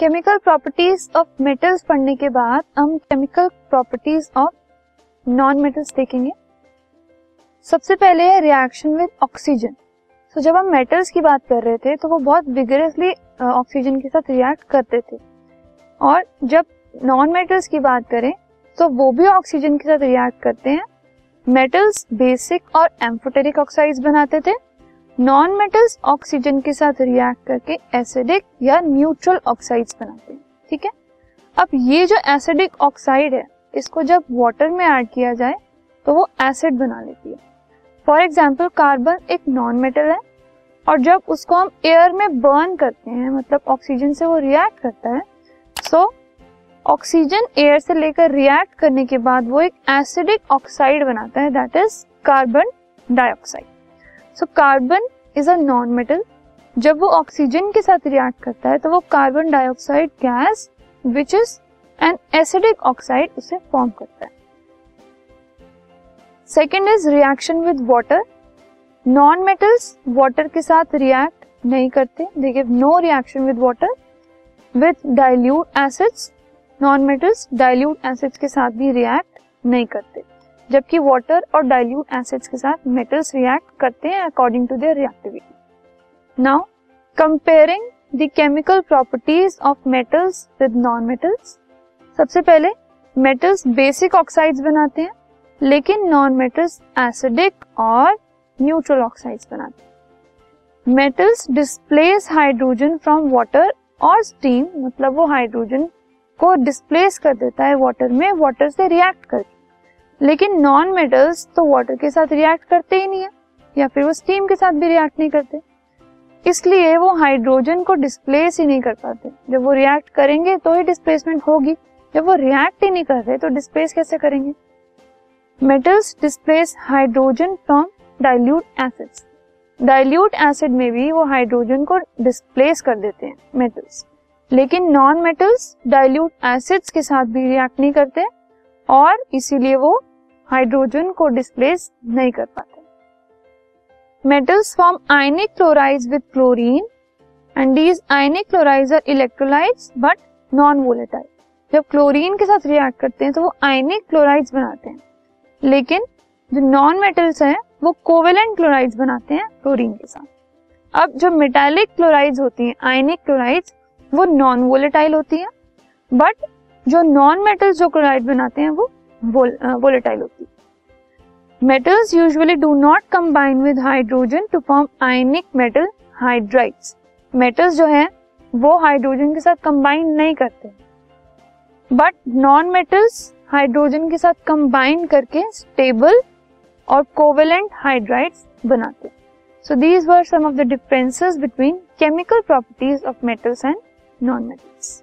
Chemical properties of metals पढ़ने के बाद हम chemical properties of non metals देखेंगे। सबसे पहले है रिएक्शन विद ऑक्सीजन तो जब हम मेटल्स की बात कर रहे थे तो वो बहुत विगरसली ऑक्सीजन के साथ रिएक्ट करते थे। और जब नॉन मेटल्स की बात करें तो वो भी ऑक्सीजन के साथ रिएक्ट करते हैं। मेटल्स बेसिक और एम्फोटेरिक ऑक्साइड्स बनाते थे। नॉन मेटल्स ऑक्सीजन के साथ रिएक्ट करके एसिडिक या न्यूट्रल ऑक्साइड्स बनाते हैं, ठीक है? अब ये जो एसिडिक ऑक्साइड है, इसको जब वाटर में ऐड किया जाए तो वो एसिड बना लेती है। फॉर एग्ज़ाम्पल कार्बन एक नॉन मेटल है, और जब उसको हम एयर में बर्न करते हैं मतलब ऑक्सीजन से वो रिएक्ट करता है सो ऑक्सीजन एयर से लेकर रिएक्ट करने के बाद वो एक एसिडिक ऑक्साइड बनाता है that is carbon dioxide so carbon is a non metal जब वो ऑक्सीजन के साथ रिएक्ट करता है तो वो carbon dioxide gas which is an acidic oxide उसे फॉर्म करता है। Second is reaction with water non metals water के साथ रिएक्ट नहीं करते। They give no reaction with water with dilute acids non metals dilute acids के साथ भी रिएक्ट नहीं करते। जबकि वाटर और डाइल्यूट एसिड्स के साथ मेटल्स रिएक्ट करते हैं according to their reactivity now comparing the chemical properties of metals with non metals सबसे पहले मेटल्स बेसिक ऑक्साइड्स बनाते हैं, लेकिन नॉन मेटल्स एसिडिक और न्यूट्रल ऑक्साइड्स बनाते हैं. Metals displace hydrogen from water और स्टीम मतलब वो हाइड्रोजन को डिस्प्लेस कर देता है वाटर में वाटर से रिएक्ट करके। लेकिन नॉन मेटल्स तो वाटर के साथ रिएक्ट करते ही नहीं है, या फिर वो स्टीम के साथ भी रिएक्ट नहीं करते। इसलिए वो हाइड्रोजन को डिस्प्लेस ही नहीं कर पाते। जब वो रिएक्ट करेंगे तो ही डिस्प्लेसमेंट होगी। जब वो रिएक्ट ही नहीं कर रहे तो डिस्प्लेस कैसे करेंगे? Metals displace hydrogen from dilute acids dilute acid में भी वो हाइड्रोजन को डिस्प्लेस कर देते हैं मेटल्स लेकिन नॉन मेटल्स डाइल्यूट एसिड्स के साथ भी रिएक्ट नहीं करते, और इसीलिए वो हाइड्रोजन को डिस्प्लेस नहीं कर पाते। Metals form ionic chlorides with chlorine and these ionic chlorides are electrolytes but non volatile जब क्लोरीन के साथ रिएक्ट करते हैं तो वो आयनिक क्लोराइड्स बनाते हैं। लेकिन जो नॉन मेटल्स हैं, वो कोवेलेंट क्लोराइड्स बनाते हैं क्लोरीन के साथ। अब जो मेटालिक क्लोराइड्स होती हैं आयनिक क्लोराइड्स वो नॉन वोलेटाइल होती हैं। बट जो नॉन मेटल्स जो क्लोराइड बनाते हैं, वो वोलेटाइल होती है। Metals usually do not combine with hydrogen to form ionic metal hydrides metals जो है, वो हाइड्रोजन के साथ कंबाइन नहीं करते। बट नॉन मेटल्स हाइड्रोजन के साथ कंबाइन करके स्टेबल और कोवेलेंट हाइड्राइड्स बनाते so these were some of the differences between chemical properties of metals and non metals